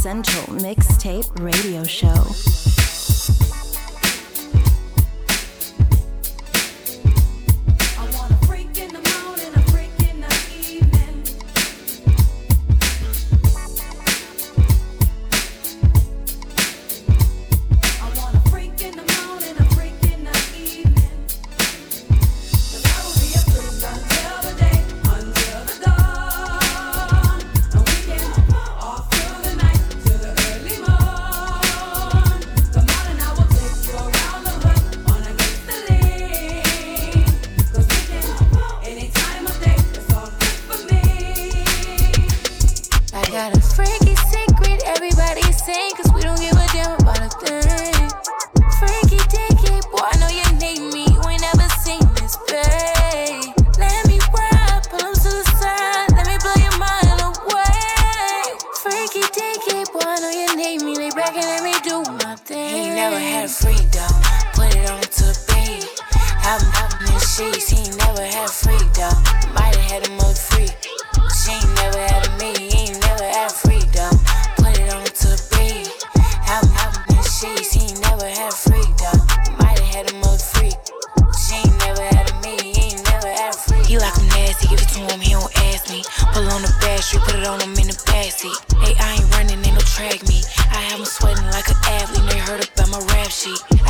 Central Mixtape Radio Show.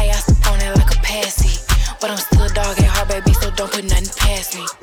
I asked on it like a passy. But I'm still a dog at heart, baby, so don't put nothing past me.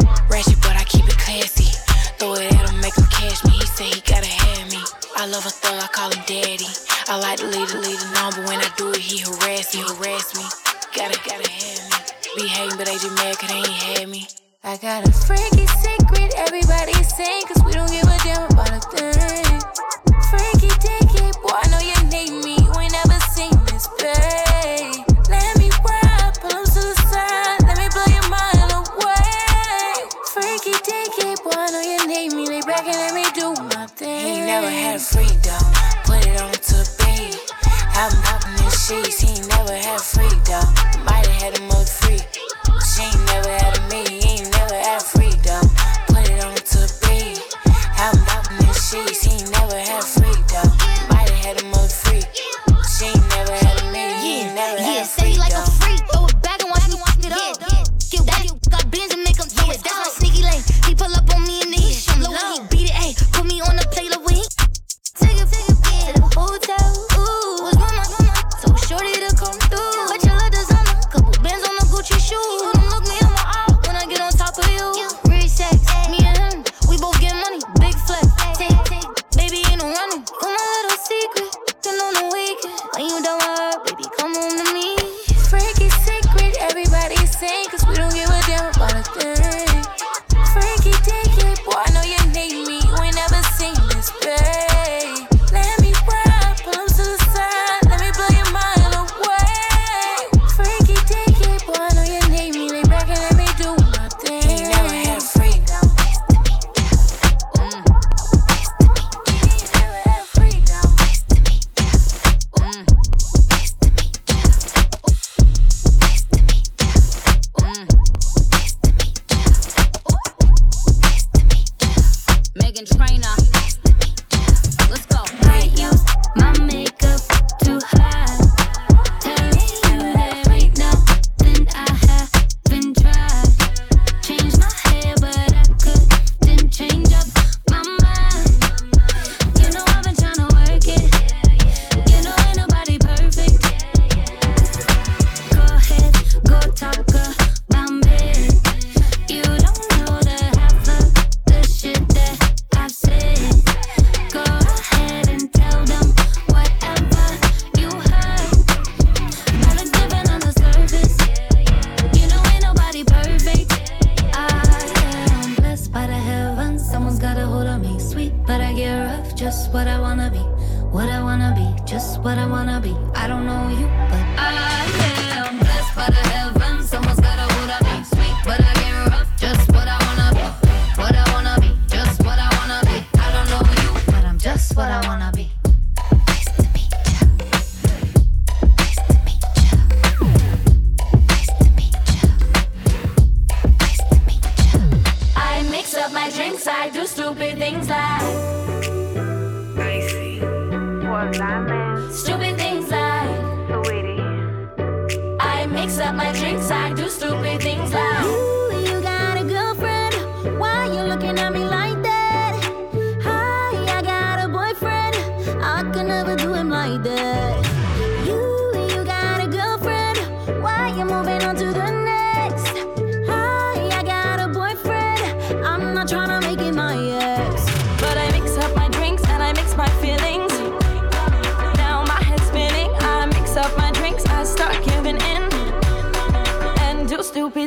what I wanna be, just what I wanna be. I don't know you, but I.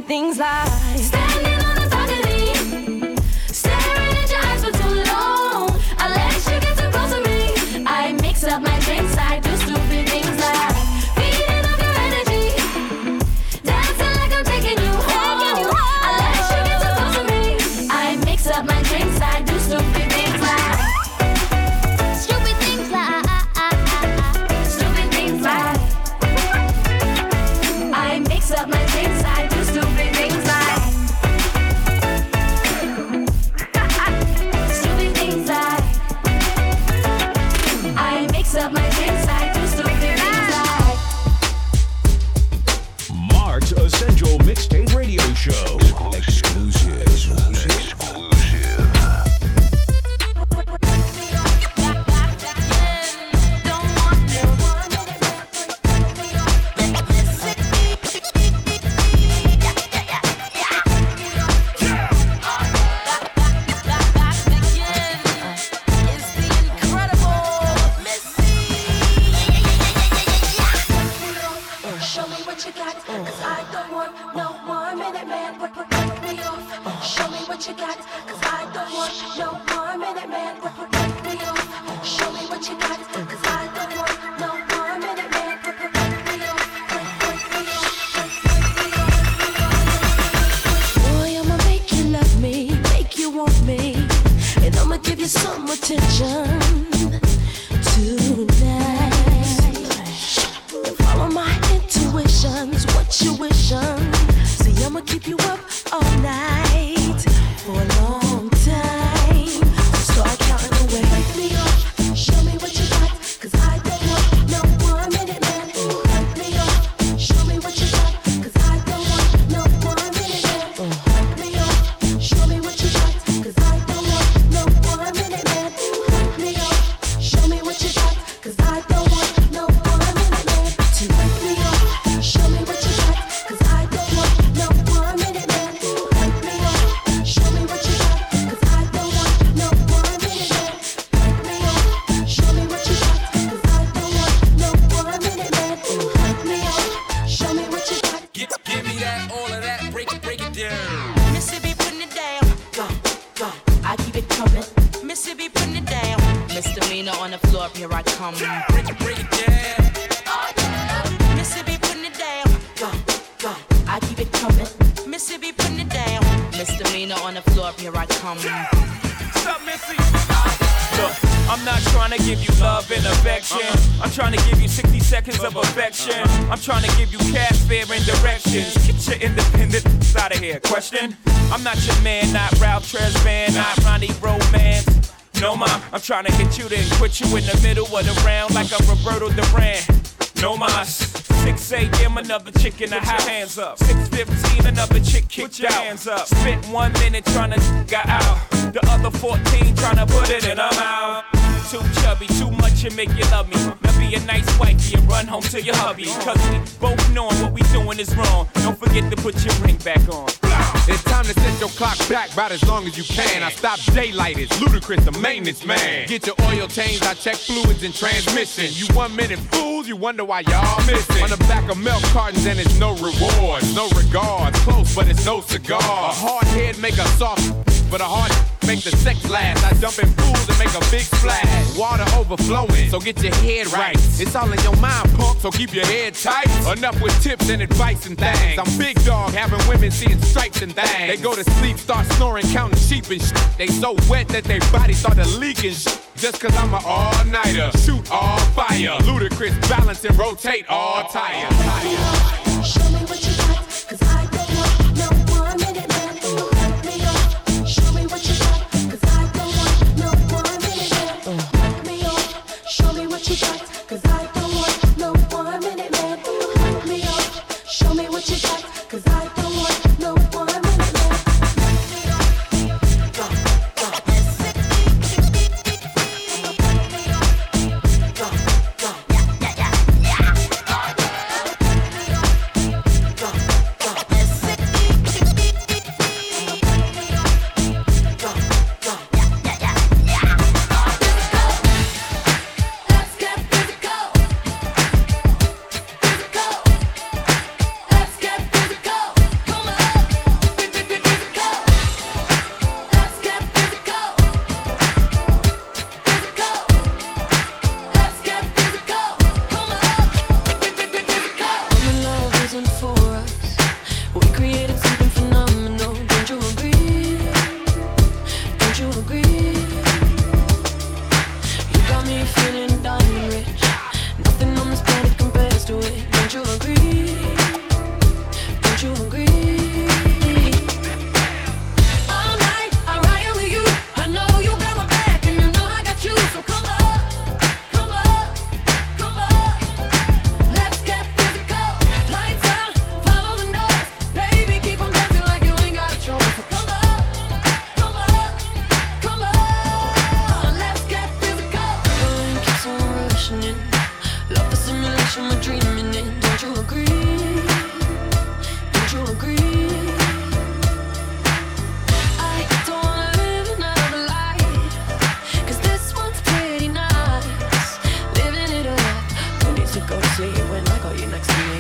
things like Some attention here I come. Break it, break it down. Mississippi putting it down. Go, go, I keep it coming. Mississippi putting it down. Misdemeanor on the floor, here I come. What's up, Missy? Look, I'm not trying to give you love and affection. Uh-huh. I'm trying to give you 60 seconds of affection. Uh-huh. I'm trying to give you cash fare and directions. Get your independent out of here. Question? I'm not your man, not Ralph Tresvant, not Ronnie Romance. No, mom, I'm trying to hit you, then quit you in the middle of the round like I'm Roberto Duran. No mas. 6 a.m. another chick in the house. Hands up. 6:15 another chick kicked out. Hands up. Spent one minute trying to get out. The other 14 trying to put it in her mouth. Too chubby, too much and make you love me. Now be a nice wifey and run home to your hubby. Cause we both knowing what we doing is wrong. Don't forget to put your ring back on. It's time to set your clock back about as long as you can. I stop daylight, it's Ludacris, the maintenance man. Get your oil changed, I check fluids and transmission. You one minute fools, you wonder why y'all missing. On the back of milk cartons and it's no rewards, no regards. Close, but it's no cigar. A hard head make a soft, but a hard make the sex last. I jump in pools and make a big splash. Water overflowing, so get your head right. It's all in your mind, punk, so keep your head tight. Enough with tips and advice and things. I'm big dog, having women seeing stripes and things. They go to sleep, start snoring, counting sheep and shit. They so wet that their body started leaking shit. Just cause I'm an all-nighter, shoot all fire. Ludacris balance and rotate all tires. Show me what create To go see you when I got you next to me?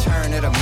Turn of the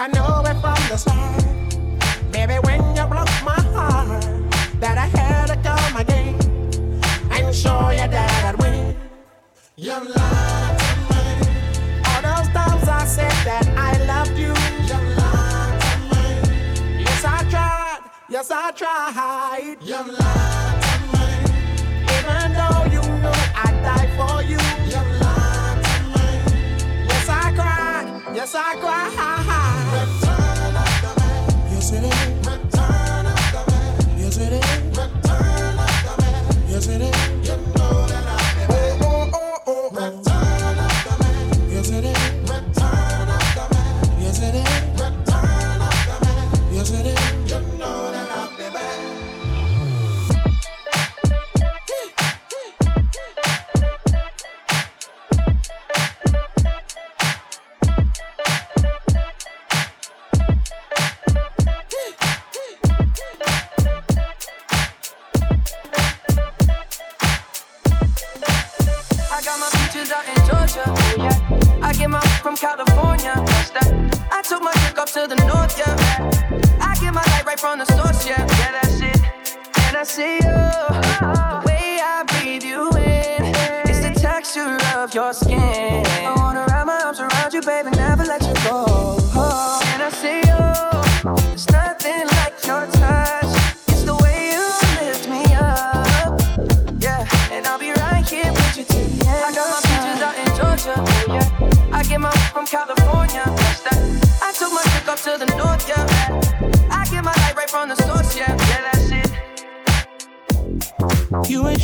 I know it from the start. Baby, when you broke my heart, that I had to come again and show you that I'd win. You lied to me. All those times I said that I loved you. You lied to me. Yes, I tried. Yes, I tried. You lied to me. Even though you know I'd die for you. You lied to me. Yes, I cried. Yes, I cried. Man.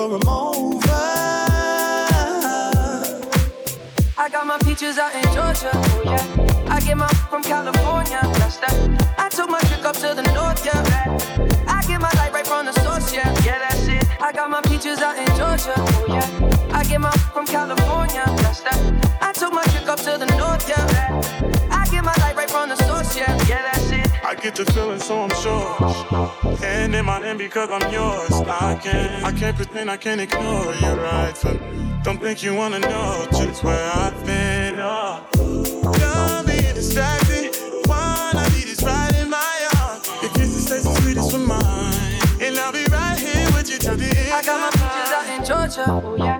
For a mover. I got my peaches out in Georgia. Oh yeah, I get my from California. That's that. I took my trip up to the north. Yeah, I get my light right from the source. Yeah, yeah, that's it. I got my peaches out in Georgia. Oh yeah, I get my from California. That's that. I took my trip up to the north. Yeah, I get the feeling, so I'm sure. And in my end because I'm yours. I can't, I can't pretend I can't ignore you, right? But don't think you wanna know just where I've been. Oh. Don't be distracted. One I need is right in my arms. Your kisses taste the sweetest for mine, and I'll be right here with you till the end. I got my peaches out in Georgia. Oh yeah.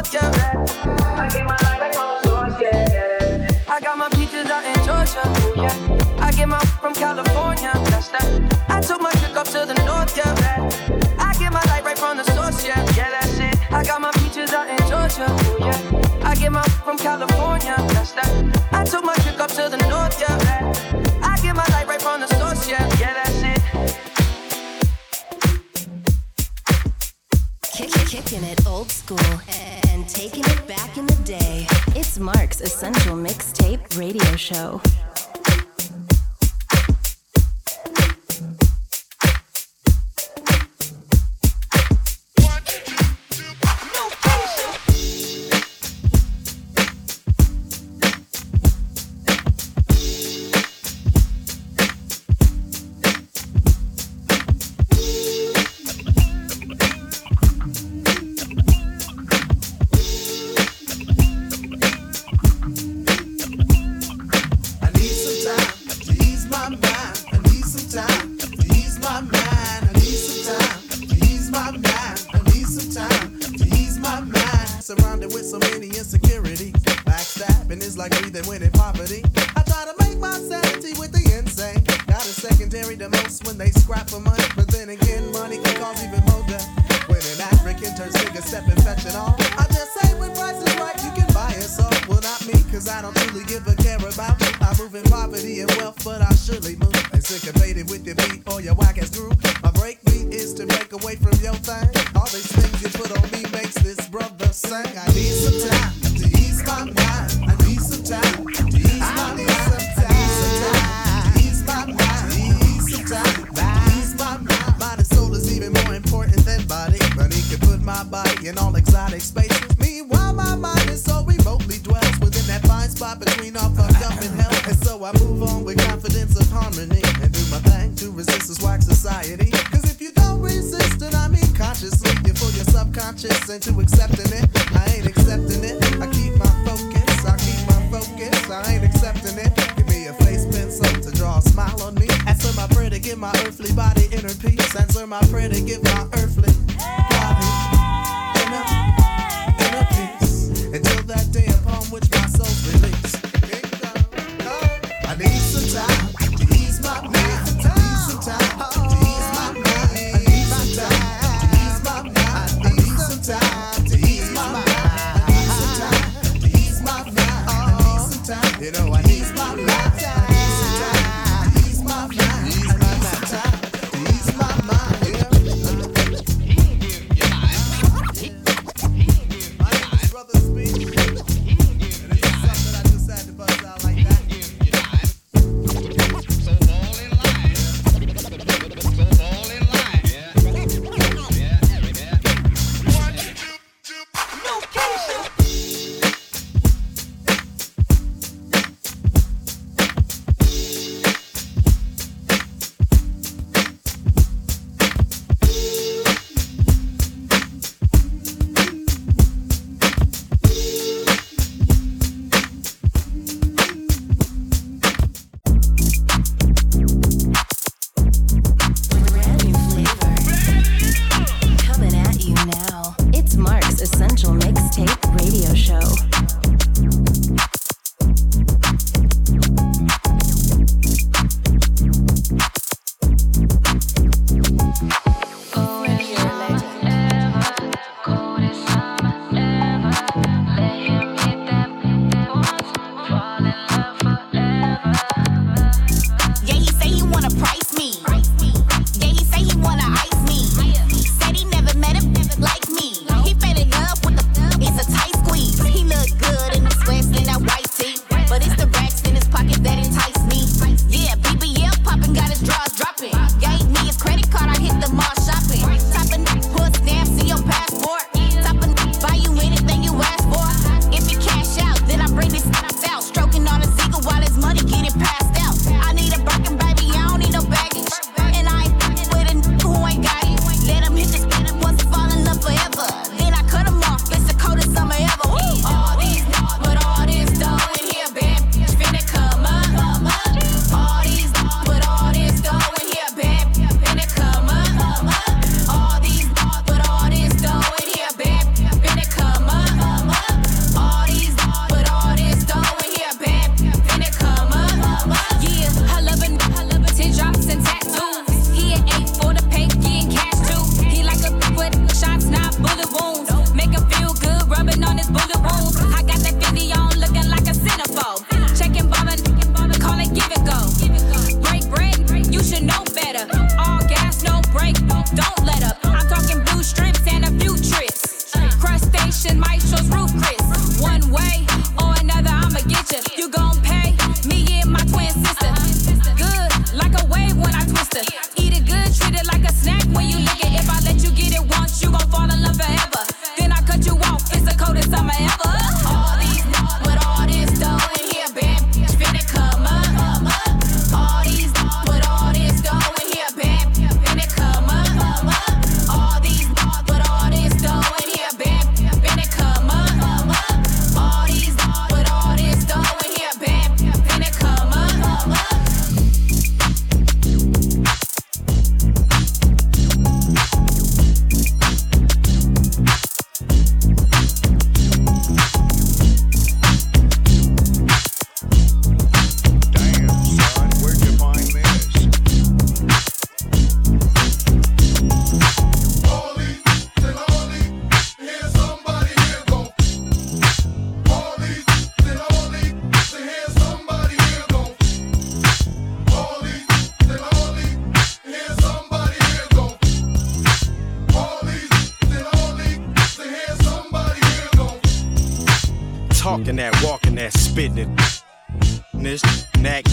California. That's that.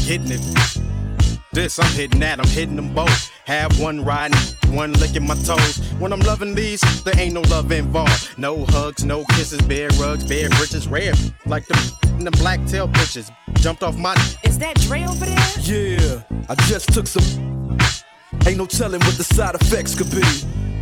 That, getting it. This, I'm hitting that, I'm hitting them both. Have one riding, one licking my toes. When I'm loving these, there ain't no love involved. No hugs, no kisses, bare rugs, bare britches, rare. Like them, them black tail bitches. Jumped off my. Is that Dre over there? Yeah, I just took some. Ain't no telling what the side effects could be.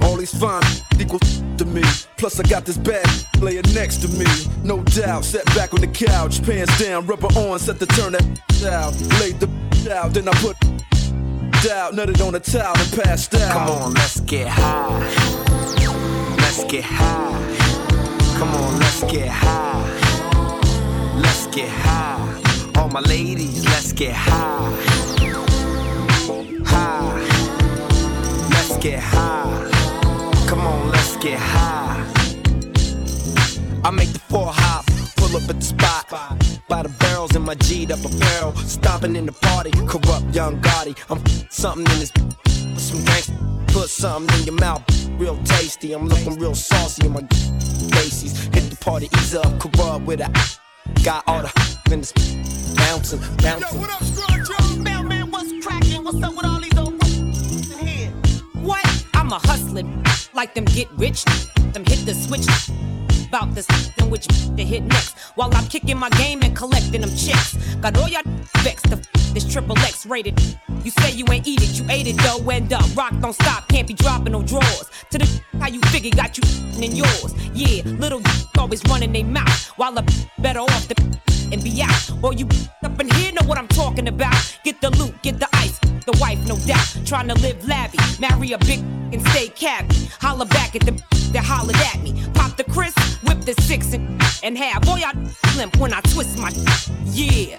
All these fine equal to me. Plus, I got this bag laying next to me. No doubt, sat back on the couch, pants down, rubber on, set the turn that out. Laid the out, then I put out, nutted on a towel and passed out. Come on, let's get high. Let's get high. Come on, let's get high. Let's get high. All my ladies, let's get high. High. Let's get high. Come on, let's get high. I make the four hop, pull up at the spot. By the barrels in my G'd up apparel. Stomping in the party, corrupt young Gotti. I'm something in this, some gangsta. Put something in your mouth, real tasty. I'm looking real saucy in my faces. Hit the party, ease up, corrupt with a. Got all the in this bouncing, bouncing. Yo, what up, Scrooge? Mailman, what's cracking? What's up with all these old here? What? I'm a hustling, like them get rich, them hit the switch. About this and which to hit next while I'm kicking my game and collecting them checks. Got all y'all vexed to this triple X rated. You say you ain't eat it, you ate it though. End up, uh, rock don't stop, can't be dropping no drawers. To the how you figure got you in yours. Yeah, little always running they mouth while I better off the and be out. Or you up in here know what I'm talking about. Get the loot, get the ice, the wife, no doubt. Trying to live lavvy, marry a big and stay cabby. Holler back at the that hollered at me. Pop the Chris, whip the six and, and half. Boy, I limp when I twist my yeah.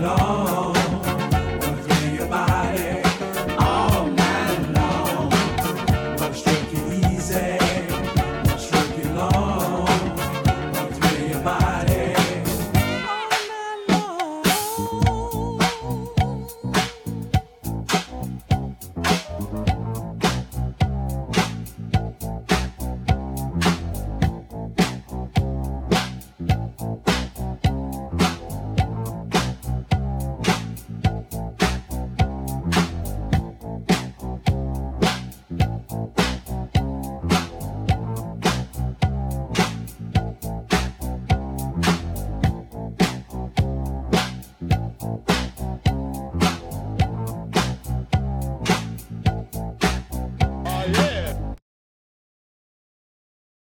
long.